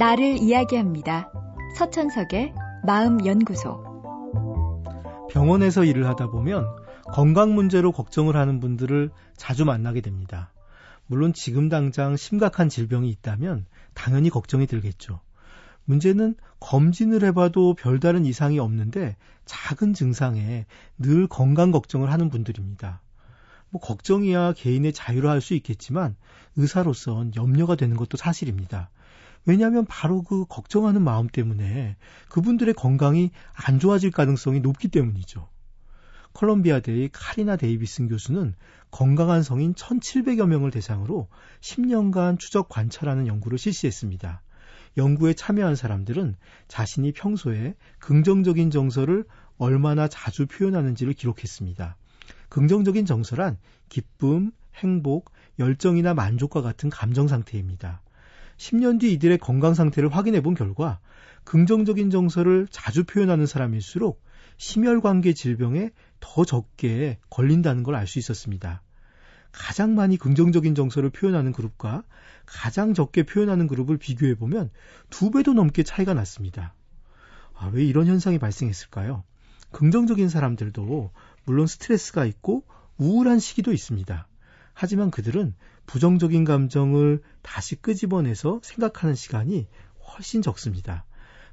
나를 이야기합니다. 서천석의 마음연구소. 병원에서 일을 하다 보면 건강 문제로 걱정을 하는 분들을 자주 만나게 됩니다. 물론 지금 당장 심각한 질병이 있다면 당연히 걱정이 들겠죠. 문제는 검진을 해봐도 별다른 이상이 없는데 작은 증상에 늘 건강 걱정을 하는 분들입니다. 뭐 걱정이야 개인의 자유로 할 수 있겠지만 의사로선 염려가 되는 것도 사실입니다. 왜냐하면 바로 그 걱정하는 마음 때문에 그분들의 건강이 안 좋아질 가능성이 높기 때문이죠. 컬럼비아대의 카리나 데이비슨 교수는 건강한 성인 1,700여 명을 대상으로 10년간 추적 관찰하는 연구를 실시했습니다. 연구에 참여한 사람들은 자신이 평소에 긍정적인 정서를 얼마나 자주 표현하는지를 기록했습니다. 긍정적인 정서란 기쁨, 행복, 열정이나 만족과 같은 감정 상태입니다. 10년 뒤 이들의 건강 상태를 확인해 본 결과 긍정적인 정서를 자주 표현하는 사람일수록 심혈관계 질병에 더 적게 걸린다는 걸 알 수 있었습니다. 가장 많이 긍정적인 정서를 표현하는 그룹과 가장 적게 표현하는 그룹을 비교해 보면 두 배도 넘게 차이가 났습니다. 아, 왜 이런 현상이 발생했을까요? 긍정적인 사람들도 물론 스트레스가 있고 우울한 시기도 있습니다. 하지만 그들은 부정적인 감정을 다시 끄집어내서 생각하는 시간이 훨씬 적습니다.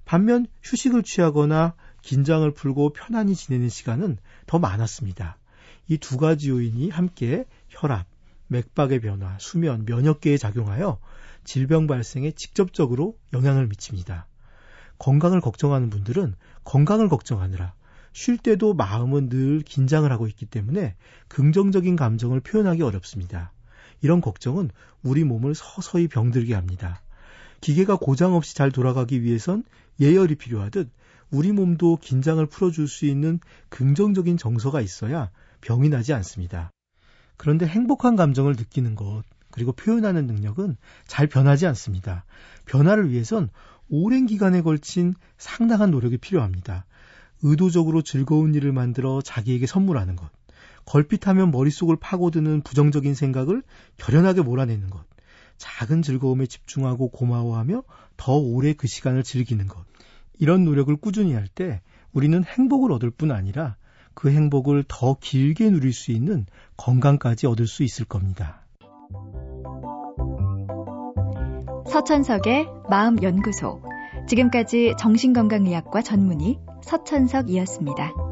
반면 휴식을 취하거나 긴장을 풀고 편안히 지내는 시간은 더 많았습니다. 이 두 가지 요인이 함께 혈압, 맥박의 변화, 수면, 면역계에 작용하여 질병 발생에 직접적으로 영향을 미칩니다. 건강을 걱정하는 분들은 건강을 걱정하느라 쉴 때도 마음은 늘 긴장을 하고 있기 때문에 긍정적인 감정을 표현하기 어렵습니다. 이런 걱정은 우리 몸을 서서히 병들게 합니다. 기계가 고장 없이 잘 돌아가기 위해선 예열이 필요하듯 우리 몸도 긴장을 풀어줄 수 있는 긍정적인 정서가 있어야 병이 나지 않습니다. 그런데 행복한 감정을 느끼는 것, 그리고 표현하는 능력은 잘 변하지 않습니다. 변화를 위해선 오랜 기간에 걸친 상당한 노력이 필요합니다. 의도적으로 즐거운 일을 만들어 자기에게 선물하는 것, 걸핏하면 머릿속을 파고드는 부정적인 생각을 결연하게 몰아내는 것, 작은 즐거움에 집중하고 고마워하며 더 오래 그 시간을 즐기는 것. 이런 노력을 꾸준히 할 때 우리는 행복을 얻을 뿐 아니라 그 행복을 더 길게 누릴 수 있는 건강까지 얻을 수 있을 겁니다. 서천석의 마음연구소. 지금까지 정신건강의학과 전문의 서천석이었습니다.